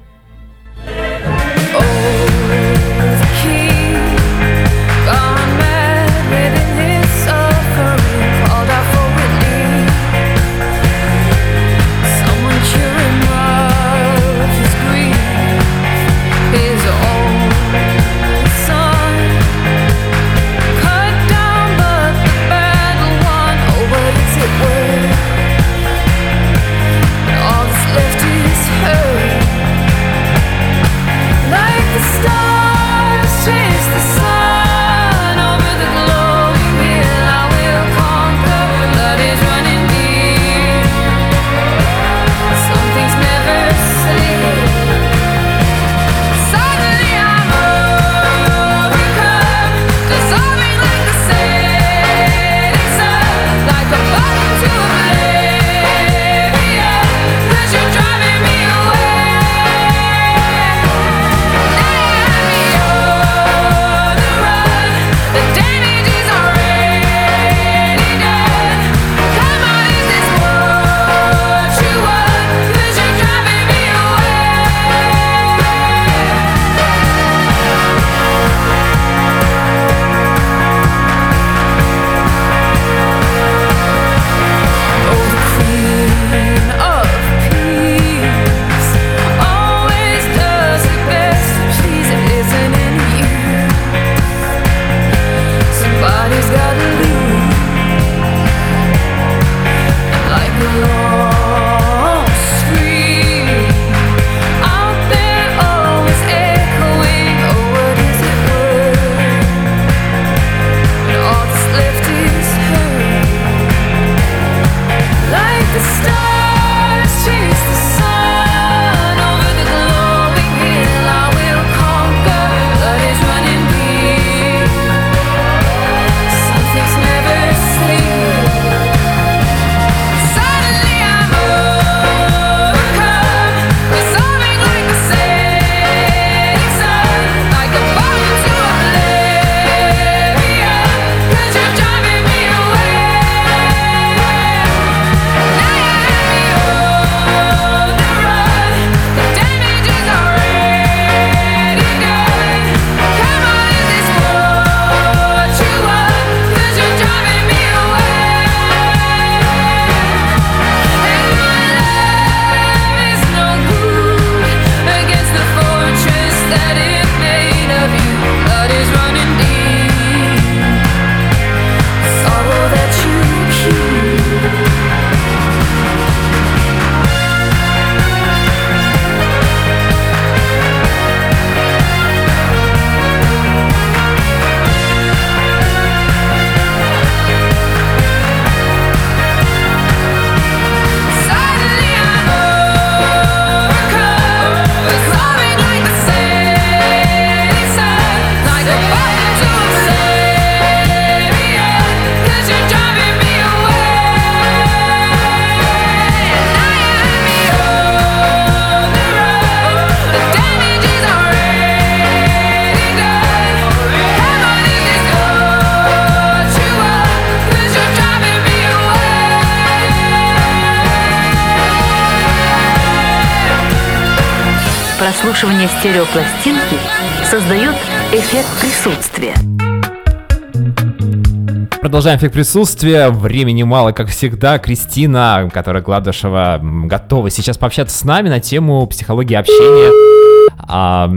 D: Продолжаем эффект присутствия. Времени мало, как всегда. Кристина, которая Гладышева, готова сейчас пообщаться с нами на тему психологии общения. А,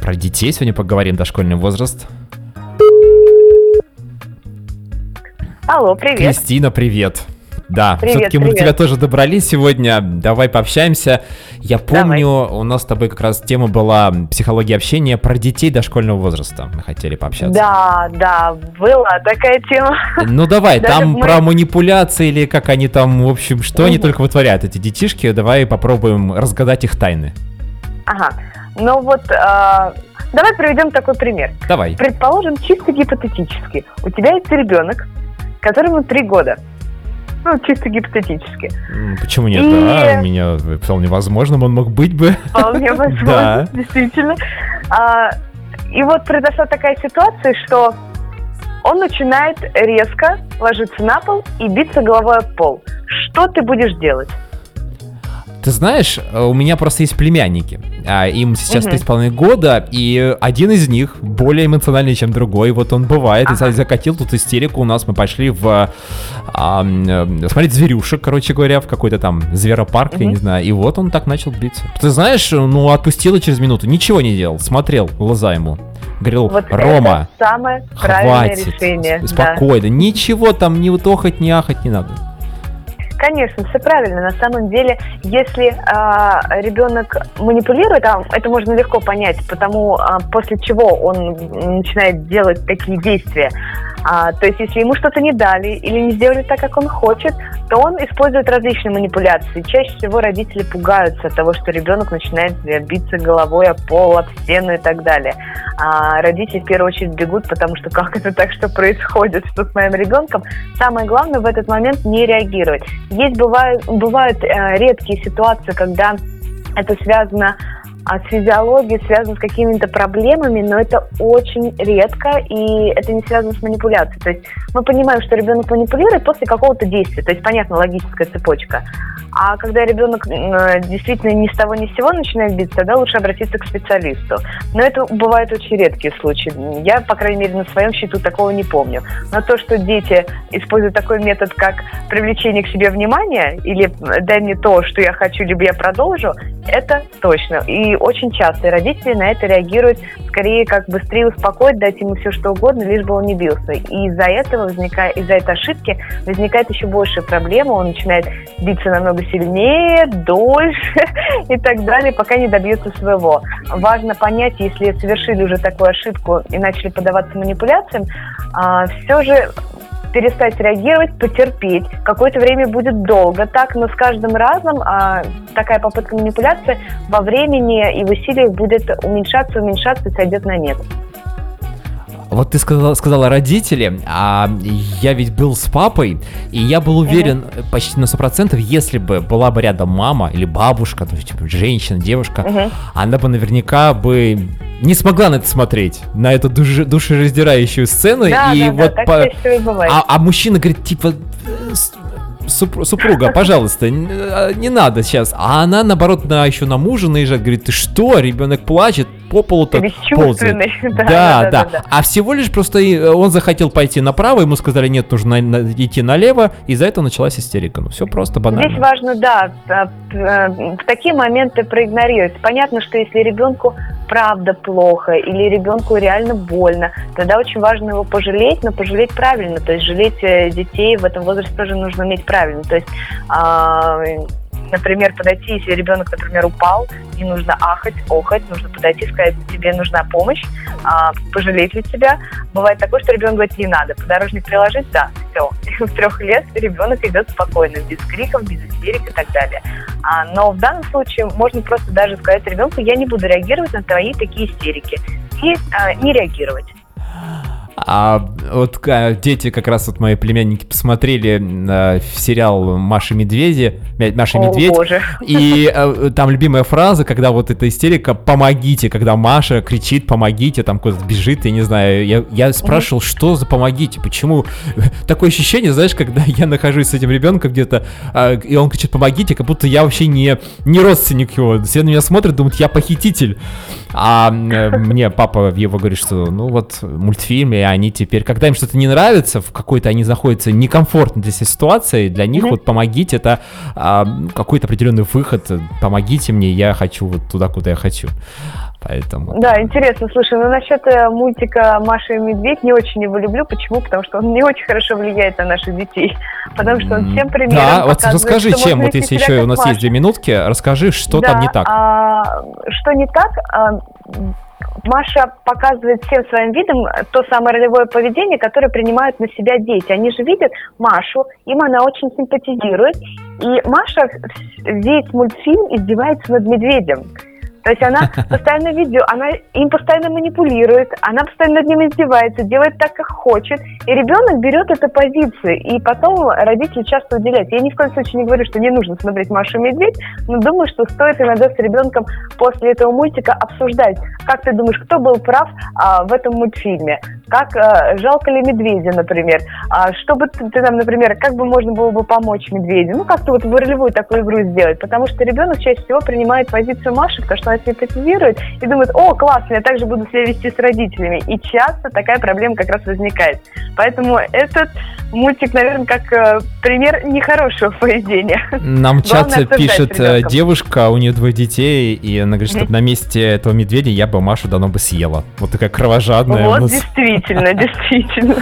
D: про детей сегодня поговорим, дошкольный возраст.
K: Алло, привет.
D: Кристина, привет. Да, все-таки мы до тебя тоже добрались сегодня. Давай пообщаемся. Я помню, у нас с тобой как раз тема была психология общения про детей дошкольного возраста. Мы хотели пообщаться.
K: Да, да, была такая тема.
D: Ну давай,
K: Даже
D: там
K: мы-
D: про манипуляции или как они там, в общем, что они только вытворяют, эти детишки. Давай попробуем разгадать их тайны.
K: Ага. Ну вот, а, давай приведем такой пример.
D: Давай.
K: Предположим, чисто гипотетически, у тебя есть ребенок, которому три года. Ну, чисто гипотетически.
D: Почему нет?
K: И-
D: Да, у меня вполне возможным он мог быть бы.
K: Вполне <laughs> возможно,
D: Да.
K: действительно. А, и вот произошла такая ситуация, что он начинает резко ложиться на пол и биться головой об пол. Что ты будешь делать?
D: Ты знаешь, э, у меня просто есть племянники. а, Им сейчас три с половиной года, и один из них более эмоциональный, чем другой. Вот он бывает, и
K: Ага.
D: закатил тут истерику. У нас мы пошли в а, смотреть зверюшек, короче говоря, в какой-то там зверопарк, я
K: Мгм.
D: не знаю. И вот он так начал биться. Ты знаешь, ну отпустила через минуту, ничего не делал, смотрел глаза ему. Говорил,
K: Вот
D: Рома,
K: самое
D: хватит,
K: решение. да.
D: спокойно, ничего там ни утохать, ни ахать не надо.
K: Конечно, все правильно. На самом деле, если а, ребенок манипулирует, а, это можно легко понять, потому а, после чего он начинает делать такие действия. А, то есть, если ему что-то не дали или не сделали так, как он хочет, то он использует различные манипуляции. Чаще всего родители пугаются того, что ребенок начинает биться головой о пол, об стену и так далее. А родители в первую очередь бегут, потому что как это так, что происходит, <laughs> что с моим ребенком. Самое главное в этот момент не реагировать. Есть бывают, бывают э, редкие ситуации, когда это связано а, с физиологией, связано с какими-то проблемами, но это очень редко, и это не связано с манипуляцией. То есть мы понимаем, что ребенок манипулирует после какого-то действия, то есть, понятно, логическая цепочка. А когда ребенок э, действительно ни с того ни с сего начинает биться, тогда лучше обратиться к специалисту. Но это бывают очень редкие случаи. Я, по крайней мере, на своем счету такого не помню. Но то, что дети используют такой метод, как привлечение к себе внимания, или дай мне то, что я хочу, либо я продолжу, это точно. И очень часто родители на это реагируют скорее как быстрее успокоить, дать ему все что угодно, лишь бы он не бился. И из-за этого возникает, из-за этой ошибки возникает еще большая проблема. Он начинает биться намного сильнее, дольше <laughs> и так далее, пока не добьется своего. Важно понять, если совершили уже такую ошибку и начали поддаваться манипуляциям, все же перестать реагировать, потерпеть. Какое-то время будет долго так, но с каждым разом а, такая попытка манипуляции во времени и в усилиях будет уменьшаться, уменьшаться и сойдет на нет.
D: Вот ты сказала, сказала родители, а я ведь был с папой, и я был уверен почти на 100%, если бы была бы рядом мама или бабушка, то есть типа, женщина, девушка,
K: Мгм.
D: она бы наверняка бы не смогла на это смотреть, на эту душе- душераздирающую сцену.
K: Да,
D: и
K: да, да,
D: вот
K: так
D: по-
K: и
D: а, а мужчина говорит, типа, «Э, с- суп- супруга, пожалуйста, э, не надо сейчас. А она, наоборот, на, еще на мужа наезжает, говорит, ты что, ребенок плачет, по полу-то ползает. <laughs>
K: Да,
D: Да,
K: да,
D: да,
K: да.
D: А всего лишь просто э, он захотел пойти направо, ему сказали, нет, нужно на- на- идти налево, и из-за этого началась истерика. Ну, все просто банально.
K: Здесь важно, да, а, э, в такие моменты проигнорировать. Понятно, что если ребенку правда плохо или ребенку реально больно, тогда очень важно его пожалеть, но пожалеть правильно. То есть жалеть э, детей в этом возрасте тоже нужно уметь правильно. То есть, а, например, подойти, если ребенок, например, упал, не нужно ахать, охать, нужно подойти, сказать, тебе нужна помощь, а, пожалеть ли тебя. Бывает такое, что ребенок говорит, не надо, подорожник приложить, да, все. <laughs> В трех лет ребенок идет спокойно, без криков, без истерик и так далее. А, но в данном случае можно просто даже сказать ребенку, я не буду реагировать на твои такие истерики. И а, не реагировать.
D: А вот ка- дети, как раз вот мои племянники посмотрели э, сериал Маша Медведи, Маша
K: О,
D: Медведь.
K: боже.
D: И э, там любимая фраза, когда вот эта истерика «помогите», когда Маша кричит «помогите», там куда-то бежит, я не знаю. Я, я спрашивал, что за «помогите», почему? Такое ощущение, знаешь, когда я нахожусь с этим ребенком где-то, а, и он кричит «помогите», как будто я вообще не, не родственник его. Все на меня смотрят, думают, я похититель. А мне папа его говорит, что ну вот мультфильм, и они теперь, когда им что-то не нравится, в какой-то они находятся некомфортной для себя ситуации, для них вот помогите, это а, какой-то определенный выход, помогите мне, я хочу вот туда, куда я хочу. Поэтому...
K: Да, интересно, слушай, ну насчет э, мультика «Маша и медведь» не очень его люблю. Почему? Потому что он не очень хорошо влияет на наших детей. Потому что он всем примером
D: Да, вот расскажи, чем, вот если еще у нас
K: Маша.
D: есть две минутки, расскажи, что
K: Да,
D: там не так.
K: а, что не так? А, Маша показывает всем своим видом то самое ролевое поведение, которое принимают на себя дети. Они же видят Машу, им она очень симпатизирует, и Маша весь мультфильм издевается над медведем. То есть она <laughs> постоянно видео, она им постоянно манипулирует, она постоянно над ним издевается, делает так, как хочет. И ребенок берет эту позицию, и потом родители часто уделяют. Я ни в коем случае не говорю, что не нужно смотреть Машу и Медведь, но думаю, что стоит иногда с ребенком после этого мультика обсуждать, как ты думаешь, кто был прав а, в этом мультфильме, как а, жалко ли медведя, например, а, что бы ты, ты нам, например, как бы можно было бы помочь медведю, ну как-то вот в ролевую такую игру сделать, потому что ребенок чаще всего принимает позицию Маши, потому что она симпатизирует и думает, о, классно, я также буду себя вести с родителями. И часто такая проблема как раз возникает. Поэтому этот мультик, наверное, как э, пример нехорошего поведения.
D: Нам в
K: обсуждать
D: пишет э, девушка, у нее двое детей, и она говорит, что на месте этого медведя я бы Машу давно бы съела. Вот такая кровожадная.
K: Вот,
D: нас.
K: Действительно, <laughs> действительно.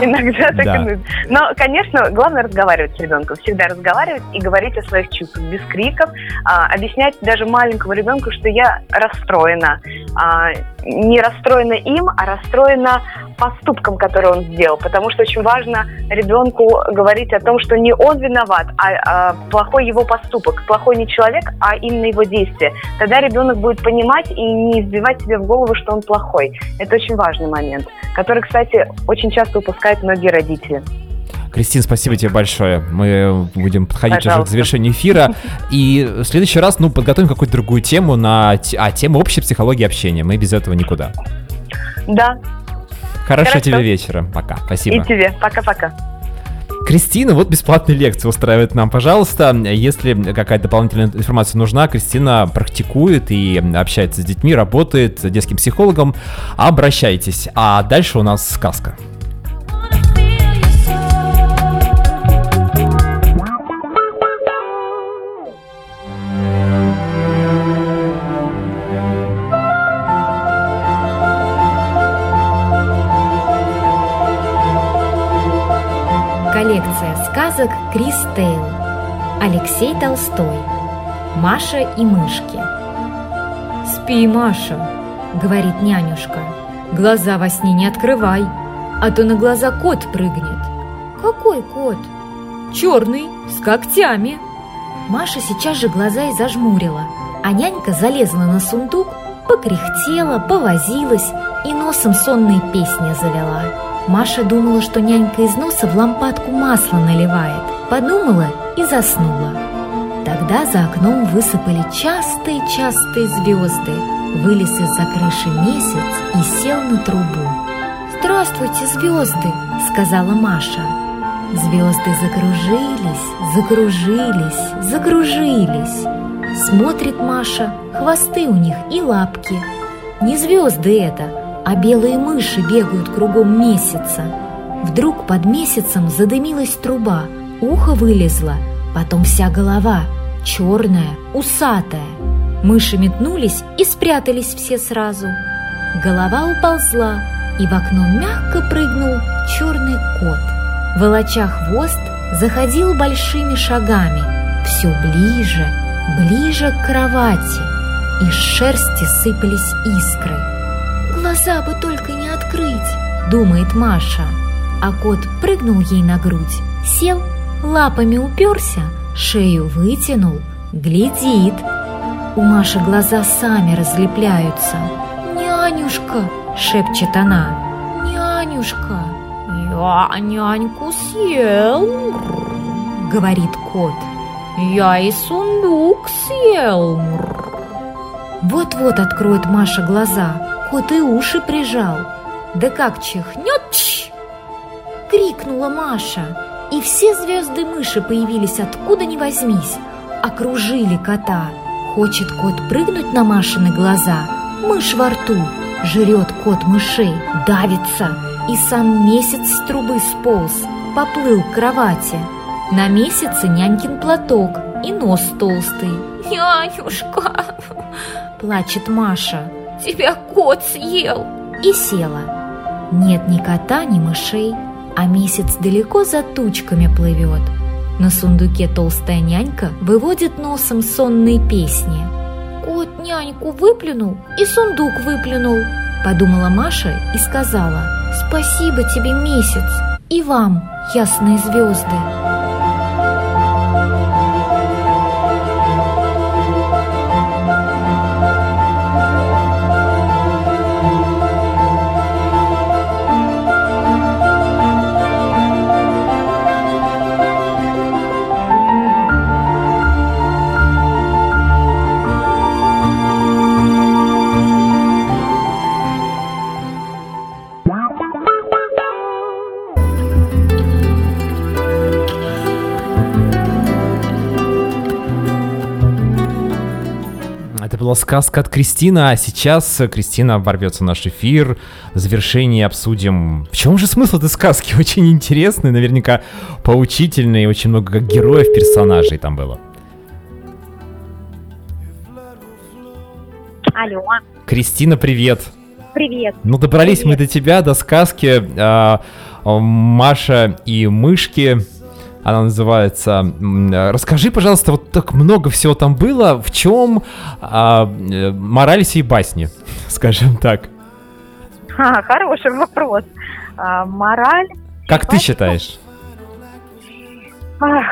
K: Иногда так
D: Да.
K: и. Но, конечно, главное разговаривать с ребенком. Всегда разговаривать и говорить о своих чувствах без криков. а, объяснять даже маленькому ребенку, что я расстроена. А, не расстроена им, а расстроена поступком, который он сделал. Потому что очень важно ребенку говорить о том, что не он виноват, а, а плохой его поступок. Плохой не человек, а именно его действие. Тогда ребенок будет понимать и не избивать себе в голову, что он плохой. Это очень важный момент, который, кстати, очень часто упускают многие родители.
D: Кристин, спасибо тебе большое. Мы будем подходить уже к
K: Пожалуйста.
D: завершению эфира. <laughs> И в следующий раз, ну, подготовим какую-то другую тему на... А, тему общей психологии общения. Мы без этого никуда.
K: Да,
D: Хорошего
K: Хорошо.
D: тебе вечера. Пока. Спасибо.
K: и тебе. Пока-пока.
D: Кристина, вот бесплатные лекции устраивает нам, пожалуйста. Если какая-то дополнительная информация нужна, Кристина практикует и общается с детьми, работает с детским психологом. Обращайтесь. А дальше у нас сказка.
L: Сказок Крис Тейл. Алексей Толстой. Маша и мышки. «Спи, Маша», — говорит нянюшка. «Глаза во сне не открывай, а то на глаза кот прыгнет». «Какой кот?» «Черный, с когтями». Маша сейчас же глаза и зажмурила, а нянька залезла на сундук, покряхтела, повозилась и носом сонные песни завела. Маша думала, что нянька из носа в лампадку масло наливает. Подумала и заснула. Тогда за окном высыпали частые-частые звезды. Вылез из-за крыши месяц и сел на трубу. «Здравствуйте, звезды!» — сказала Маша. Звезды закружились, закружились, закружились. Смотрит Маша, хвосты у них и лапки. Не звезды это, а белые мыши бегают кругом месяца. Вдруг под месяцем задымилась труба, ухо вылезло, потом вся голова, черная, усатая. Мыши метнулись и спрятались все сразу. Голова уползла, и в окно мягко прыгнул черный кот. Волоча хвост, заходил большими шагами, все ближе, ближе к кровати. Из шерсти сыпались искры. «Глаза бы только не открыть!» — думает Маша. А кот прыгнул ей на грудь, сел, лапами уперся, шею вытянул, глядит. У Маши глаза сами разлепляются. «Нянюшка!» — шепчет она. «Нянюшка!» Я няньку съел, говорит кот. Я и сундук съел. Вот-вот откроет Маша глаза. Кот и уши прижал. Да как чихнет, чш! Крикнула Маша. И все звезды-мыши появились откуда ни возьмись. Окружили кота. Хочет кот прыгнуть на Машины глаза. Мышь во рту. Жрет кот мышей. Давится. И сам месяц с трубы сполз. Поплыл к кровати. На месяце нянькин платок и нос толстый. «Нянюшка!» – плачет Маша. «Тебя кот съел!» И села. Нет ни кота, ни мышей, а месяц далеко за тучками плывет. На сундуке толстая нянька выводит носом сонные песни. «Кот няньку выплюнул и сундук выплюнул», – подумала Маша и сказала «Спасибо тебе, месяц, и вам, ясные звезды».
D: Сказка от Кристины, а сейчас Кристина ворвется в наш эфир. В завершении обсудим... В чем же смысл этой сказки? <laughs> Очень интересный, наверняка поучительный, очень много как героев, персонажей там было.
M: Алло,
D: Кристина, привет.
M: привет.
D: Ну, добрались мы до тебя, до сказки а, а, Маша и мышки. Она называется. А, Расскажи, пожалуйста, вот так много всего там было. В чем а, э, мораль всей басни, <laughs> скажем так?
M: Ха, хороший вопрос. А, мораль.
D: Как ты считаешь?
M: Ах,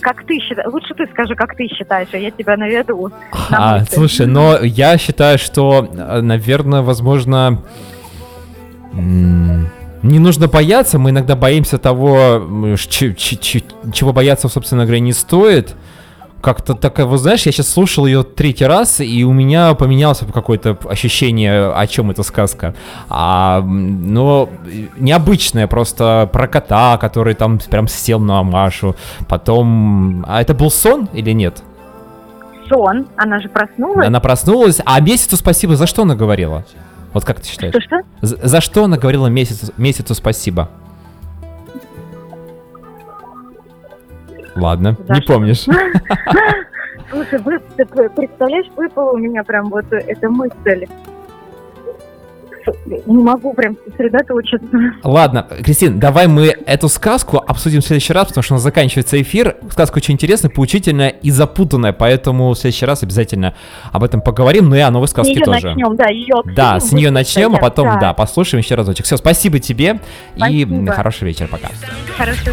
M: как ты считаешь? Лучше ты скажи, как ты считаешь, а я тебя наведу.
D: А, слушай, но я считаю, что, наверное, возможно, м, не нужно бояться. Мы иногда боимся того, чего бояться, собственно говоря, не стоит. Как-то такая, вот знаешь, я сейчас слушал ее третий раз, и у меня поменялось какое-то ощущение, о чем эта сказка. А, но необычное просто про кота, который там прям сел на Машу. Потом... А это был сон или нет?
M: Сон, она же проснулась.
D: Она проснулась, а месяцу спасибо за что она говорила? Вот как ты считаешь?
M: Что-что?
D: За, за что она говорила месяцу, месяцу спасибо? Ладно,
M: За
D: не
M: что?
D: помнишь. <laughs>
M: Слушай, вы, ты представляешь, выпала у меня прям вот эта мысль. Не могу прям сосредоточиться.
D: Ладно, Кристин, давай мы эту сказку обсудим в следующий раз, потому что у нас заканчивается эфир. Сказка очень интересная, поучительная и запутанная, поэтому в следующий раз обязательно об этом поговорим. Ну и о новой сказке
M: нее
D: тоже.
M: начнем, да, ее
D: Да,
M: обсудим
D: с нее начнем, а потом,
M: да.
D: да, послушаем еще разочек. Все, спасибо тебе и
M: Спасибо.
D: хороший вечер, пока.
M: Хорошо.